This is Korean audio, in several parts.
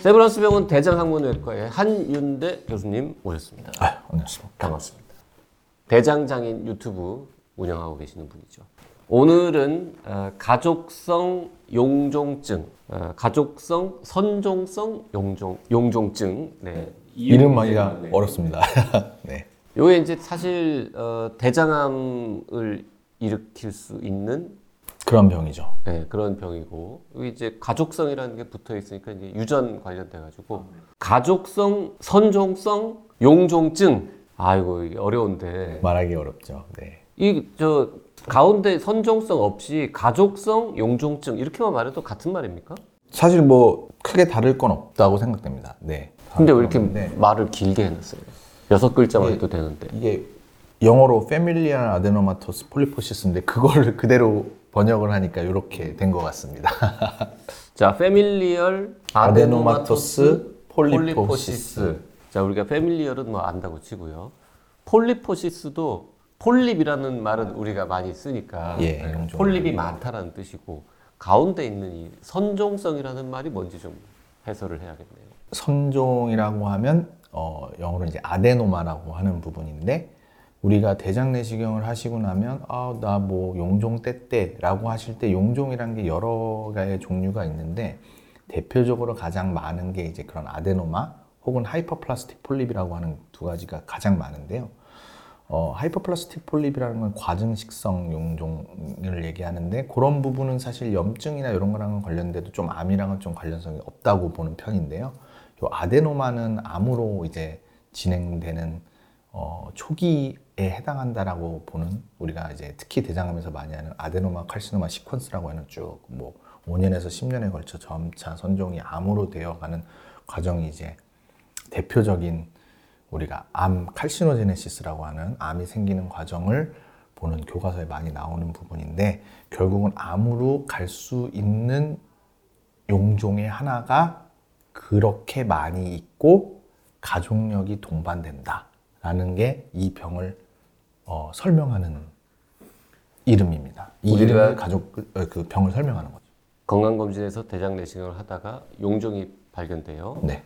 세브란스 병원 대장학문외과의 한윤대 교수님 모셨습니다. 아, 안녕하십니까. 반갑습니다. 대장장인 유튜브 운영하고 계시는 분이죠. 오늘은 어, 가족성 용종증, 어, 가족성 선종성 용종 용종증. 네. 이름하기가 네. 어렵습니다. 네. 요게 이제 사실 어, 대장암을 일으킬 수 있는 그런 병이죠. 네, 그런 병이고 이제 가족성이라는 게 붙어 있으니까 이제 유전 관련돼 가지고 가족성 선종성 용종증 아이고 어려운데 말하기 어렵죠. 네. 이 저 가운데 선종성 없이 가족성 용종증 이렇게만 말해도 같은 말입니까? 사실 뭐 크게 다를 건 없다고 생각됩니다. 네. 근데 왜 이렇게 네. 말을 길게 해놨어요? 여섯 글자만 해도 되는데 이게 영어로 familial adenomatous polyposis인데 그걸 그대로 번역을 하니까 이렇게 된 것 같습니다. 자 familial adenomatous polyposis. Polyposis 자 우리가 familial은 뭐 안다고 치고요 polyposis도 폴립이라는 말은 우리가 많이 쓰니까 예, 네. 폴립이 많다라는 뜻이고 가운데 있는 이 선종성이라는 말이 뭔지 좀 해설을 해야겠네요. 선종이라고 하면 어, 영어로 이제 adenoma라고 하는 부분인데 우리가 대장 내시경을 하시고 나면 아 나 뭐 용종 뗐대라고 하실 때 용종이란 게 여러 가지 종류가 있는데 대표적으로 가장 많은 게 이제 그런 adenoma 혹은 hyperplastic polyp이라고 하는 두 가지가 가장 많은데요. 어, hyperplastic polyp이라는 건 과증식성 용종을 얘기하는데 그런 부분은 사실 염증이나 이런 거랑은 관련돼도 좀 암이랑은 좀 관련성이 없다고 보는 편인데요. 요 adenoma는 암으로 이제 진행되는 어, 초기에 해당한다라고 보는 우리가 이제 특히 대장암에서 많이 하는 아데노마 칼시노마 시퀀스라고 하는 쭉 뭐 5년에서 10년에 걸쳐 점차 선종이 암으로 되어가는 과정이 이제 대표적인 우리가 암 칼시노제네시스라고 하는 암이 생기는 과정을 보는 교과서에 많이 나오는 부분인데 결국은 암으로 갈 수 있는 용종의 하나가 그렇게 많이 있고 가족력이 동반된다라는 게 이 병을 어, 설명하는 이름입니다. 이 우리가- 이름을 가족 어, 그 병을 설명하는 거죠. 건강검진에서 대장 내시경을 하다가 용종이 발견돼요. 네,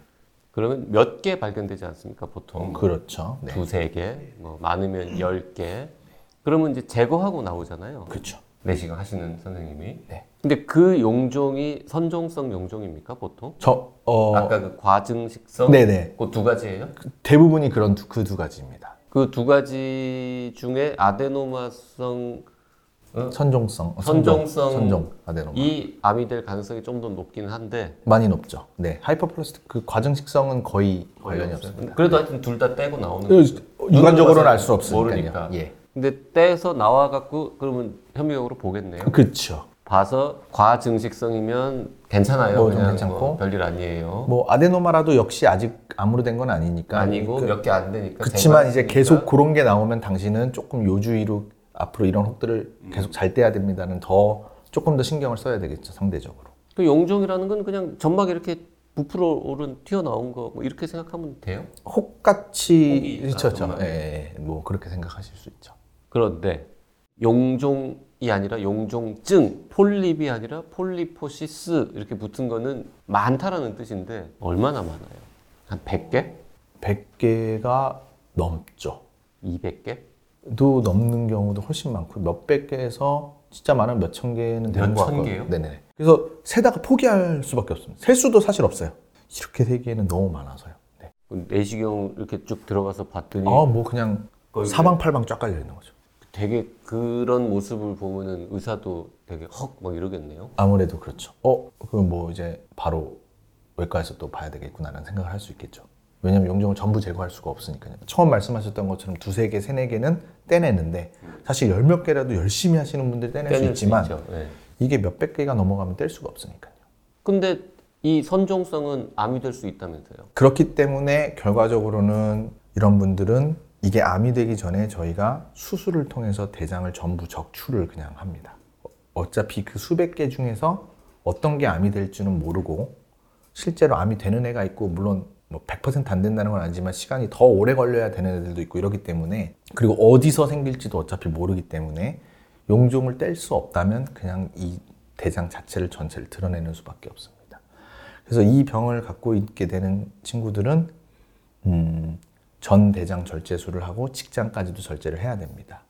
그러면 몇 개 발견되지 않습니까 보통? 그렇죠. 네, 두세 개, 뭐 많으면 열 개. 그러면 이제 제거하고 나오잖아요. 그렇죠. 내시경 하시는 선생님이. 네. 근데 그 용종이 선종성 용종입니까 보통? 저 어, 아까 그 과증식성 네네 그 두 가지예요? 대부분이 그런 그 두 가지입니다. 그 두 가지 중에 아데노마성 선종성, 어, 선종성 선종 아데노마 이 암이 될 가능성이 좀 더 높기는 한데 많이 높죠. 네, 하이퍼플라스틱 그 과증식성은 거의 거의 관련이 없어요. 없습니다. 그래도 하여튼 둘 다 떼고 나오는 그 거죠. 육안적으로는 눈으로 알수 봐서 없으니까요. 모르니까. 예, 근데 떼서 나와 갖고 그러면 현미경으로 보겠네요. 그렇죠. 봐서 과증식성이면 괜찮아요. 뭐좀 그냥 괜찮고. 뭐 별일 아니에요. 뭐 아데노마라도 역시 아직 암으로 된 건 아니니까 아니고 그, 몇개 안 되니까. 그렇지만 이제. 계속 그런 게 나오면 당신은 조금 요주의로 앞으로 이런 혹들을 음. 계속 잘 떼야 됩니다는 더 조금 더 신경을 써야 되겠죠 상대적으로. 그 용종이라는 건 그냥 점막에 이렇게 부풀어 오른 튀어나온 거 뭐 이렇게 생각하면 돼요. 혹같이 그렇죠, 예, 예. 뭐 그렇게 생각하실 수 있죠. 그런데 용종 이 아니라 용종증, 폴립이 아니라 polyposis 이렇게 붙은 거는 많다라는 뜻인데 얼마나 많아요? 한 100개? 100개가 넘죠. 200개? 도 넘는 경우도 훨씬 많고 몇백 개에서 진짜 많은 몇 천 개는 되는 것 몇천 같고요. 개요? 네네. 그래서 세다가 포기할 수밖에 없습니다. 셀 수도 사실 없어요. 이렇게 세기에는 너무 많아서요. 네. 내시경 이렇게 쭉 들어가서 봤더니 아, 뭐 그냥 거의 사방팔방 쫙 깔려 있는 거죠. 되게 그런 모습을 보면은 의사도 되게 헉막 이러겠네요. 아무래도 그렇죠. 어, 그럼 뭐 이제 바로 외과에서 또 봐야 되겠구나라는 생각을 할 수 있겠죠. 왜냐면 용종을 전부 제거할 수가 없으니까요. 처음 말씀하셨던 것처럼 두세 개, 세네 개는 떼내는데 사실 열 몇 개라도 열심히 하시는 분들이 떼낼 수 있지만 있죠. 예. 이게 몇백 개가 넘어가면 뗄 수가 없으니까요. 근데 이 선종성은 암이 될 수 있다면서요? 그렇기 때문에 결과적으로는 이런 분들은 이게 암이 되기 전에 저희가 수술을 통해서 대장을 전부 적출을 그냥 합니다. 어차피 그 수백 개 중에서 어떤 게 암이 될지는 모르고 실제로 암이 되는 애가 있고 물론 뭐 100%안 된다는 건 아니지만 시간이 더 오래 걸려야 되는 애들도 있고 이러기 때문에 그리고 어디서 생길지도 어차피 모르기 때문에 용종을 뗄 수 없다면 그냥 이 대장 자체를 전체를 드러내는 수밖에 없습니다. 그래서 이 병을 갖고 있게 되는 친구들은 음, 전 대장 절제술을 하고 직장까지도 절제를 해야 됩니다.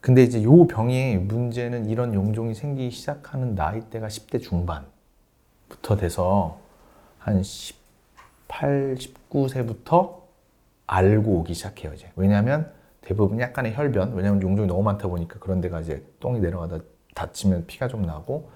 근데 이제 요 병의 문제는 이런 용종이 생기기 시작하는 나이대가 10대 중반부터 돼서 한 18, 19세부터 알고 오기 시작해요, 이제. 왜냐하면 대부분 약간의 혈변, 왜냐하면 용종이 너무 많다 보니까 그런 데가 이제 똥이 내려가다 다치면 피가 좀 나고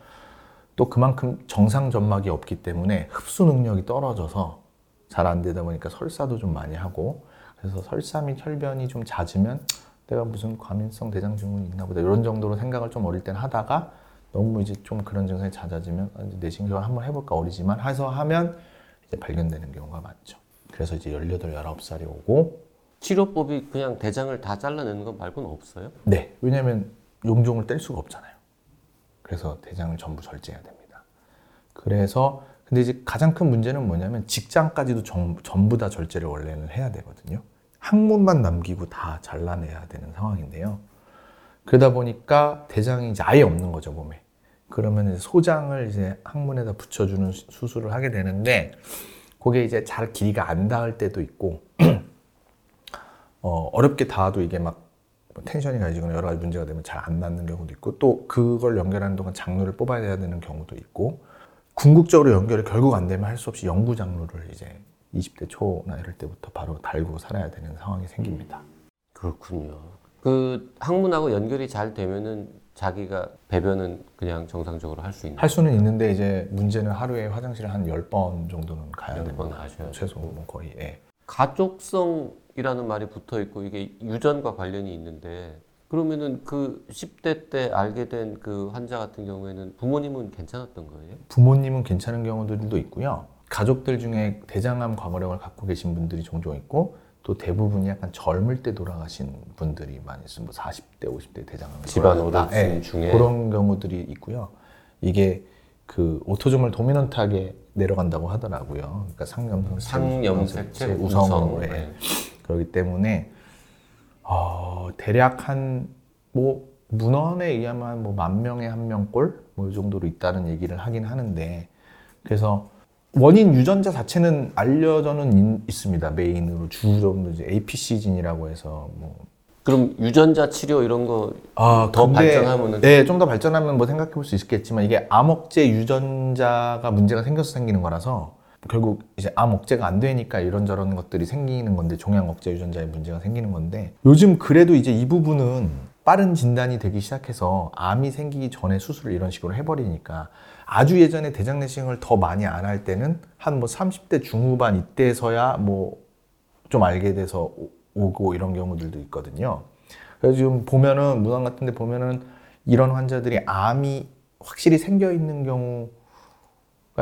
또 그만큼 정상 점막이 없기 때문에 흡수 능력이 떨어져서 잘 안 되다 보니까 설사도 좀 많이 하고 그래서 설사 및 혈변이 좀 잦으면 내가 무슨 과민성 대장 증후군이 있나 보다 이런 정도로 생각을 좀 어릴 땐 하다가 너무 이제 좀 그런 증상이 잦아지면 아, 이제 내시경을 한번 해볼까 어리지만 해서 하면 이제 발견되는 경우가 많죠. 그래서 이제 18, 19살이 오고 치료법이 그냥 대장을 다 잘라내는 것 말고는 없어요? 네. 왜냐면 용종을 뗄 수가 없잖아요. 그래서 대장을 전부 절제해야 됩니다. 그래서 근데 이제 가장 큰 문제는 뭐냐면 직장까지도 전, 전부 다 절제를 원래는 해야 되거든요. 항문만 남기고 다 잘라내야 되는 상황인데요. 그러다 보니까 대장이 이제 아예 없는 거죠, 몸에. 그러면 소장을 이제 항문에다 붙여주는 수- 수술을 하게 되는데, 그게 이제 잘 길이가 안 닿을 때도 있고, 어, 어렵게 닿아도 이게 막뭐 텐션이 가지거나 여러 가지 문제가 되면 잘 안 닿는 경우도 있고, 또 그걸 연결하는 동안 장루를 뽑아야 되는 경우도 있고, 궁극적으로 연결이 결국 안 되면 할 수 없이 영구 장루를 이제 20대 초나 이럴 때부터 바로 달고 살아야 되는 상황이 생깁니다. 그렇군요. 그 항문하고 연결이 잘 되면은 자기가 배변은 그냥 정상적으로 할 수 있는. 할 수는 있는데 이제 문제는 하루에 화장실을 한 10번 정도는 가야. 번 가셔야 최소 뭐 거의. 예. 가족성이라는 말이 붙어 있고 이게 유전과 관련이 있는데 그러면은 그 10대 때 알게 된 그 환자 같은 경우에는 부모님은 괜찮았던 거예요? 부모님은 괜찮은 경우들도 있고요. 가족들 중에 대장암 과거력을 갖고 계신 분들이 종종 있고 또 대부분이 약간 젊을 때 돌아가신 분들이 많이 있어요. 뭐 40대, 50대 대장암 집안. 어르신 중에? 그런 경우들이 있고요. 이게 그 오토즘을 도미넌트하게 내려간다고 하더라고요. 그러니까 상염성, 상염색체 우성으로 우성. 예. 네. 그렇기 때문에 어, 대략 한뭐 문헌에 의하면 뭐 만 명에 한 명꼴 뭐 이 정도로 있다는 얘기를 하긴 하는데 그래서 원인 유전자 자체는 알려져는 있- 있습니다. 메인으로 주로 이제 APC진이라고 해서 뭐. 그럼 유전자 치료 이런 거 아, 더 발전하면은- 네, 좀 더 발전하면 뭐 생각해 볼 수 있겠지만 이게 암 억제 유전자가 문제가 생겨서 생기는 거라서 결국 이제 암 억제가 안 되니까 이런저런 것들이 생기는 건데 종양 억제 유전자에 문제가 생기는 건데 요즘 그래도 이제 이 부분은 빠른 진단이 되기 시작해서 암이 생기기 전에 수술을 이런 식으로 해버리니까 아주 예전에 대장 내시경을 더 많이 안 할 때는 한 뭐 30대 중후반 이때서야 뭐 좀 알게 돼서 오- 오고 이런 경우들도 있거든요. 그래서 지금 보면은 문항 같은 데 보면은 이런 환자들이 암이 확실히 생겨 있는 경우가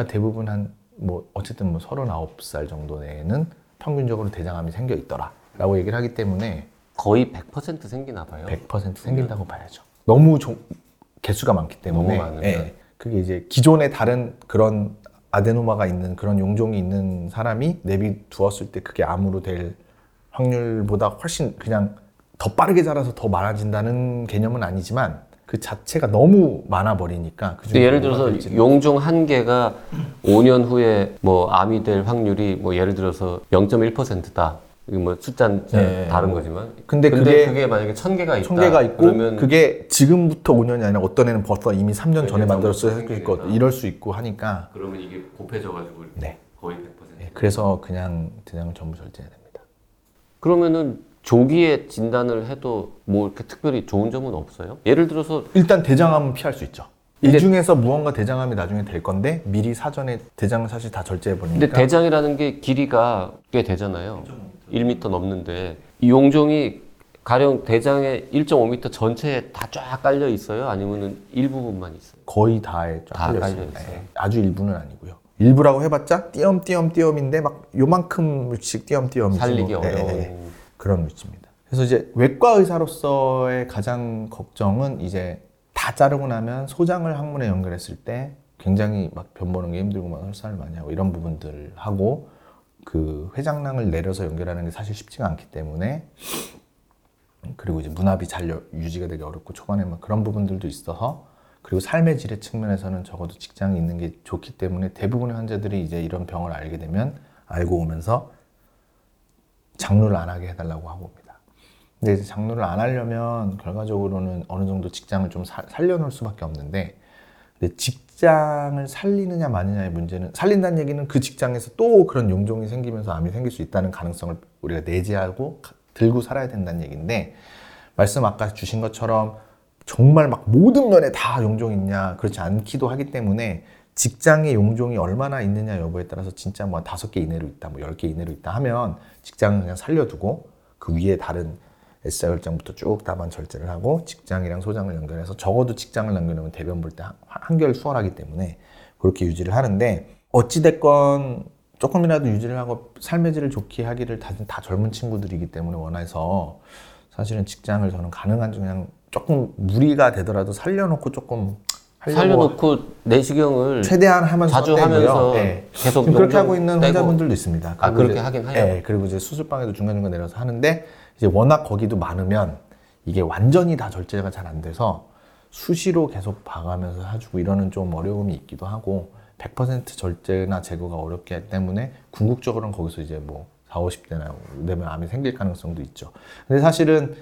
대부분 한 뭐 어쨌든 뭐 39살 정도 내에는 평균적으로 대장암이 생겨 있더라라고 얘기를 하기 때문에 거의 100% 생기나 봐요. 100% 생긴다고 봐야죠. 너무 종- 개수가 많기 때문에 너무 많으면. 예. 그게 이제 기존에 다른 그런 아데노마가 있는 그런 용종이 있는 사람이 내비 두었을 때 그게 암으로 될 확률보다 훨씬 그냥 더 빠르게 자라서 더 많아진다는 개념은 아니지만 그 자체가 너무 많아 버리니까 그 예를 들어서 용종 한 개가 5년 후에 뭐 암이 될 확률이 뭐 예를 들어서 0.1%다. 뭐 숫자는 네. 다른 거지만. 근데 그게, 그게 만약에 천 개가 있다. 천 개가 있고 그러면 그게 지금부터 5년이 아니라 어떤 애는 벌써 이미 3년 전에 있고 생기니까. 이럴 수 있고 하니까 그러면 이게 곱해져가지고 네. 거의 100%. 예, 그래서 그냥 대장을 전부 절제해야 됩니다. 그러면은 조기에 진단을 해도 뭐 이렇게 특별히 좋은 점은 없어요? 예를 들어서 일단 대장암은 피할 수 있죠. 근데- 이 중에서 무언가 대장암이 나중에 될 건데 미리 사전에 대장을 사실 다 절제해 버리니까 근데 대장이라는 게 길이가 꽤 되잖아요. 1m 넘는데 이 용종이 가령 대장의 1.5m 전체에 다 쫙 깔려 있어요? 아니면은 일부분만 있어요? 거의 다에 쫙다 깔려 깔려 있습니다. 있어요. 예, 아주 일부는 아니고요. 일부라고 해봤자 띄엄띄엄띄엄인데 막 요만큼 씩 띄엄띄엄이지 살리기 뭐. 예, 어려운. 예, 예. 그런 위치입니다. 그래서 이제 외과 의사로서의 가장 걱정은 이제 다 자르고 나면 소장을 항문에 연결했을 때 굉장히 막 변 보는 게 힘들고 막 설사를 많이 하고 이런 부분들 하고 그 회장낭을 내려서 연결하는 게 사실 쉽지가 않기 때문에 그리고 이제 문합이 잘 여- 유지가 되기 어렵고 초반에 막 그런 부분들도 있어서 그리고 삶의 질의 측면에서는 적어도 직장이 있는 게 좋기 때문에 대부분의 환자들이 이제 이런 병을 알게 되면 알고 오면서 장루를 안 하게 해달라고 하고 옵니다. 근데 이제 장루를 안 하려면 결과적으로는 어느 정도 직장을 좀 살- 살려놓을 수밖에 없는데 근데 직 장을 살리느냐 마느냐의 문제는 살린다는 얘기는 그 직장에서 또 그런 용종이 생기면서 암이 생길 수 있다는 가능성을 우리가 내재하고 가- 들고 살아야 된다는 얘기인데 말씀 아까 주신 것처럼 정말 막 모든 면에 다 용종이 있냐 그렇지 않기도 하기 때문에 직장의 용종이 얼마나 있느냐 여부에 따라서 진짜 뭐 다섯 개 이내로 있다 뭐 열 개 이내로 있다 하면 직장은 그냥 살려두고 그 위에 다른 S자 결장부터 쭉 다만 절제를 하고 직장이랑 소장을 연결해서 적어도 직장을 연결하면 대변 볼 때 한결 수월하기 때문에 그렇게 유지를 하는데 어찌됐건 조금이라도 유지를 하고 삶의 질을 좋게 하기를 다, 다 젊은 친구들이기 때문에 원해서 사실은 직장을 저는 가능한 중 그냥 조금 무리가 되더라도 살려놓고 조금 살려놓고 내시경을 최대한 하면서 자주 떼고요. 하면서 네. 계속 지금 그렇게 하고 있는 떼고. 환자분들도 있습니다. 아, 그렇게 이제- 하긴? 네, 그리고 이제 수술방에도 중간중간 내려서 하는데 이제 워낙 거기도 많으면 이게 완전히 다 절제가 잘 안 돼서 수시로 계속 봐가면서 해주고 이러는 좀 어려움이 있기도 하고 100% 절제나 제거가 어렵기 때문에 궁극적으로는 거기서 이제 뭐 4, 50대나 되면 암이 생길 가능성도 있죠. 근데 사실은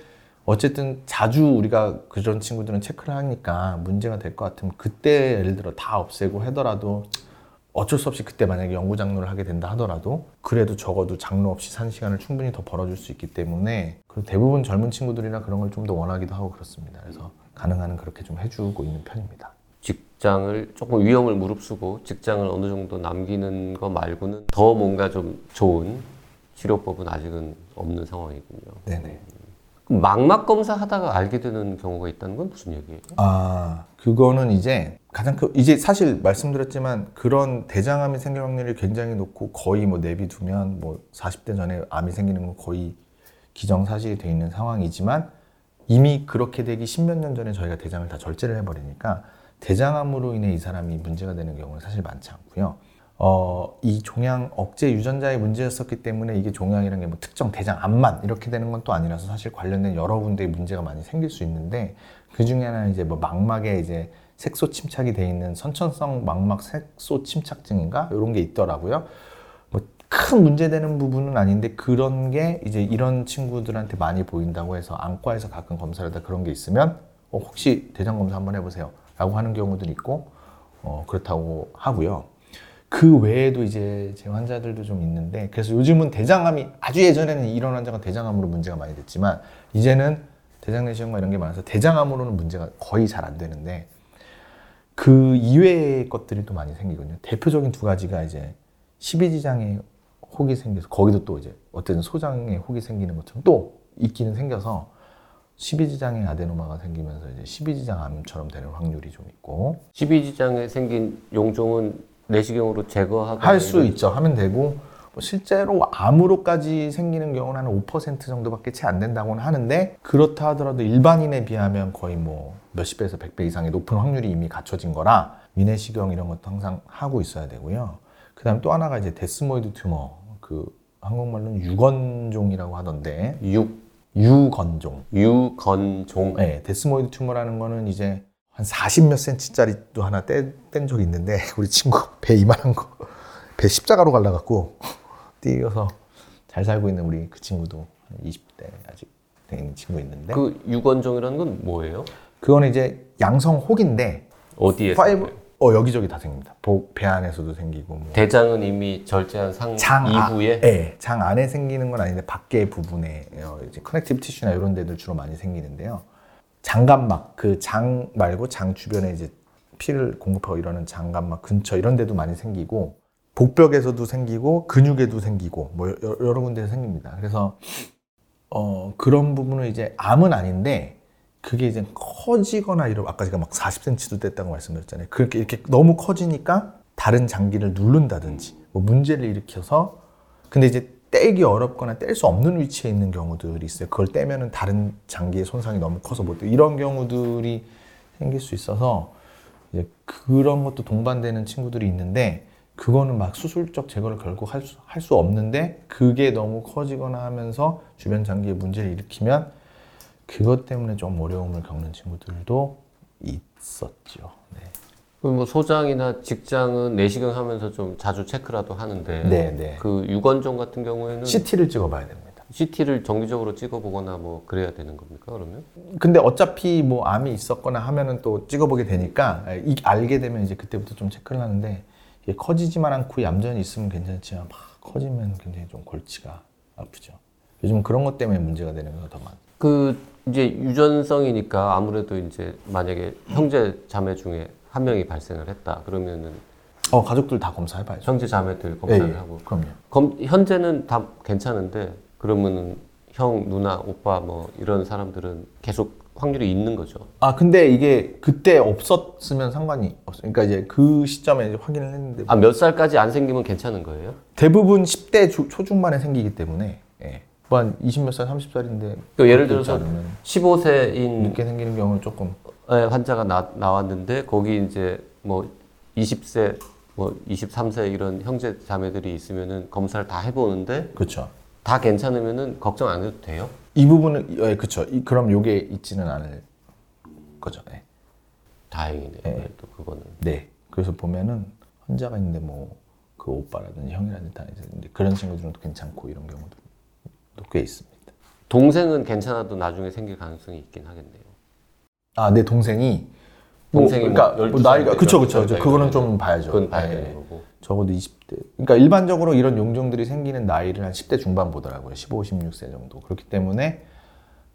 어쨌든 자주 우리가 그런 친구들은 체크를 하니까 문제가 될 것 같으면 그때 예를 들어 다 없애고 하더라도 어쩔 수 없이 그때 만약에 연구 장로를 하게 된다 하더라도 그래도 적어도 장로 없이 산 시간을 충분히 더 벌어줄 수 있기 때문에 대부분 젊은 친구들이나 그런 걸 좀 더 원하기도 하고 그렇습니다. 그래서 가능한 한 그렇게 좀 해주고 있는 편입니다. 직장을 조금 위험을 무릅쓰고 직장을 어느 정도 남기는 거 말고는 더 뭔가 좀 좋은 치료법은 아직은 없는 상황이군요. 네네. 망막 검사 하다가 알게 되는 경우가 있다는 건 무슨 얘기예요? 아, 그거는 이제 가장 큰, 이제 사실 말씀드렸지만 그런 대장암이 생길 확률이 굉장히 높고 거의 뭐 내비두면 뭐 40대 전에 암이 생기는 건 거의 기정사실이 돼 있는 상황이지만 이미 그렇게 되기 십몇 년 전에 저희가 대장을 다 절제를 해버리니까 대장암으로 인해 이 사람이 문제가 되는 경우는 사실 많지 않고요. 어, 이 종양 억제 유전자의 문제였었기 때문에 이게 종양이라는 게 뭐 특정 대장 암만 이렇게 되는 건 또 아니라서 사실 관련된 여러 군데의 문제가 많이 생길 수 있는데 그 중에 하나는 이제 뭐 망막에 이제 색소 침착이 돼 있는 선천성 망막 색소 침착증인가 이런 게 있더라고요. 뭐 큰 문제되는 부분은 아닌데 그런 게 이제 이런 친구들한테 많이 보인다고 해서 안과에서 가끔 검사를 하다 그런 게 있으면 어, 혹시 대장 검사 한번 해보세요 라고 하는 경우들이 있고 어, 그렇다고 하고요. 그 외에도 이제 제 환자들도 좀 있는데 그래서 요즘은 대장암이 아주 예전에는 이런 환자가 대장암으로 문제가 많이 됐지만 이제는 대장 내시경과 이런 게 많아서 대장암으로는 문제가 거의 잘 안 되는데 그 이외의 것들이 또 많이 생기거든요. 대표적인 두 가지가 이제 십이지장에 혹이 생겨서 거기도 또 이제 어떤 소장에 혹이 생기는 것처럼 또 있기는 생겨서 십이지장에 adenoma가 생기면서 이제 십이지장 암처럼 되는 확률이 좀 있고 십이지장에 생긴 용종은 내시경으로 제거하고 할 수 있죠. 하면 되고 뭐 실제로 암으로까지 생기는 경우는 한 5% 정도밖에 채 안 된다고는 하는데 그렇다 하더라도 일반인에 비하면 거의 뭐 몇십 배에서 100배 이상의 높은 확률이 이미 갖춰진 거라 위내시경 이런 것도 항상 하고 있어야 되고요. 그다음 또 하나가 이제 desmoid tumor 그 한국말로는 유건종이라고 하던데 육 유건종. 유건종 네, desmoid tumor라는 거는 이제 한 40몇 센치짜리도 하나 뗀, 뗀 적이 있는데 우리 친구 배 이만한 거 배 십자가로 갈라갖고 떼어서 잘 살고 있는 우리 그 친구도 한 20대 아직 된 친구 있는데 그, 그 유건종이라는 건 뭐예요? 거는 이제 양성 혹인데 어디에 파이브 어 여기저기 다 생깁니다. 복- 배 안에서도 생기고 뭐. 대장은 이미 절제한 상장 아- 이후에 네, 장 안에 생기는 건 아닌데 밖에 부분에 어, 이제 connective tissue나 이런 데들 주로 많이 생기는데요. 장간막 그 장 말고 장 주변에 이제 피를 공급하고 이러는 장간막 근처 이런 데도 많이 생기고 복벽에서도 생기고 근육에도 생기고 뭐 여- 여러 군데에 생깁니다. 그래서 어 그런 부분은 이제 암은 아닌데 그게 이제 커지거나 이런 아까 제가 막 40cm도 뗐다고 말씀드렸잖아요. 그렇게 이렇게 너무 커지니까 다른 장기를 누른다든지 뭐 문제를 일으켜서 근데 이제 떼기 어렵거나 뗄 수 없는 위치에 있는 경우들이 있어요. 그걸 떼면은 다른 장기의 손상이 너무 커서 못 떼. 이런 경우들이 생길 수 있어서 이제 그런 것도 동반되는 친구들이 있는데 그거는 막 수술적 제거를 결국 할 수, 할 수 없는데 그게 너무 커지거나 하면서 주변 장기에 문제를 일으키면 그것 때문에 좀 어려움을 겪는 친구들도 있었죠. 네. 그뭐 소장이나 직장은 내시경 하면서 좀 자주 체크라도 하는데 네, 네. 그 유건종 같은 경우에는 CT를 찍어봐야 됩니다. CT를 정기적으로 찍어보거나 뭐 그래야 되는 겁니까 그러면? 근데 어차피 뭐 암이 있었거나 하면은 또 찍어보게 되니까 이- 알게 되면 이제 그때부터 좀 체크를 하는데 이게 커지지만 않고 얌전히 있으면 괜찮지만 막 커지면 굉장히 좀 골치가 아프죠. 요즘 그런 것 때문에 문제가 되는 경우가 더 많아요. 그 이제 유전성이니까 아무래도 이제 만약에 형제 자매 중에 한 명이 발생을 했다 그러면은 어 가족들 다 검사해봐야죠. 형제 자매들 검사를 예, 예. 하고 그럼요. 검, 현재는 다 괜찮은데 그러면은 형 누나 오빠 뭐 이런 사람들은 계속 확률이 있는 거죠. 아 근데 이게 그때 없었으면 상관이 없어요. 그러니까 이제 그 시점에 이제 확인을 했는데 아 몇 살까지 안 생기면 괜찮은 거예요? 대부분 10대 초, 초중반에 생기기 때문에 예. 뭐한 20몇 살, 30살인데 그 예를 들어서 않으면 15세인 늦게 생기는 경우는 조금 환자가 나, 나왔는데 거기 이제 뭐 20세 뭐 23세 이런 형제 자매들이 있으면은 검사를 다 해보는데 그렇죠. 다 괜찮으면은 걱정 안 해도 돼요? 이 부분은 예, 그렇죠. 이- 그럼 요게 있지는 않을 거죠. 네. 다행이네요. 네. 또 그거는. 네. 그래서 보면은 환자가 있는데 뭐 그 오빠라든지 형이라든지 다 있는데 그런 친구들은 또 괜찮고 이런 경우도 꽤 있습니다. 동생은 괜찮아도 나중에 생길 가능성이 있긴 하겠네요. 아, 내 동생이 뭐, 동생이 뭐 그러니까 뭐 12살 나이가 때 그쵸 그쵸 그쵸 나이가 그거는 있으면은 좀 봐야죠. 그건 봐야 네. 되는 거고. 적어도 20대. 그러니까 일반적으로 이런 용종들이 생기는 나이를 한 10대 중반 보더라고요. 15, 16세 정도. 그렇기 때문에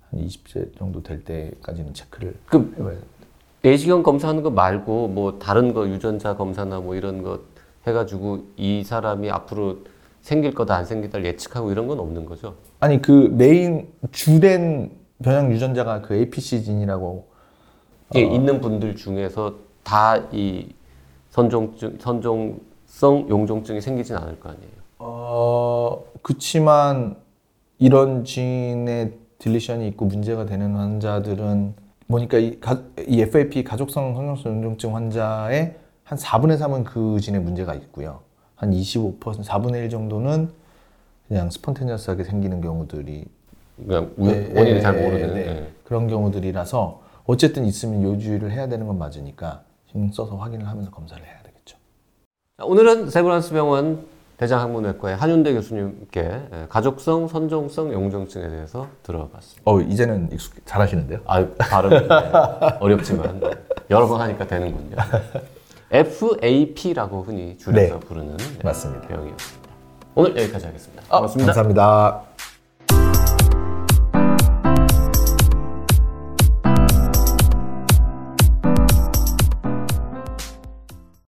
한 20세 정도 될 때까지는 체크를 그 해봐야 돼요. 내시경 검사하는 거 말고 뭐 다른 거 유전자 검사나 뭐 이런 거 해가지고 이 사람이 앞으로 생길 거다 안 생기다를 예측하고 이런 건 없는 거죠. 아니 그 메인 주된 변형 유전자가 그 APC 진이라고 이게 어. 있는 분들 중에서 다 이 선종증 선종성 용종증이 생기진 않을 거 아니에요. 어 그치만 이런 진의 딜리션이 있고 문제가 되는 환자들은 보니까 이, 가, 이 FAP 가족성 성형성 용종증 환자의 한 4분의 3은 그 진에 문제가 있고요. 한 25% 4분의 1 정도는 그냥 스폰테니어스하게 생기는 경우들이 그냥 우- 네, 원인을 네, 잘 네, 모르는. 네. 예. 그런 경우들이라서 어쨌든 있으면 요주의를 해야 되는 건 맞으니까 신경 써서 확인을 하면서 검사를 해야 되겠죠. 자, 오늘은 세브란스 병원 대장학문외과의 한윤대 교수님께 예, 가족성 선종성 용종증에 대해서 들어봤습니다. 어 이제는 익숙 잘하시는데요? 아 발음 어렵지만 여러 번 하니까 되는군요. FAP라고 흔히 줄여서 네. 부르는 네, 맞습니다. 병이었습니다. 오늘 여기까지 하겠습니다. 아, 고맙습니다. 감사합니다.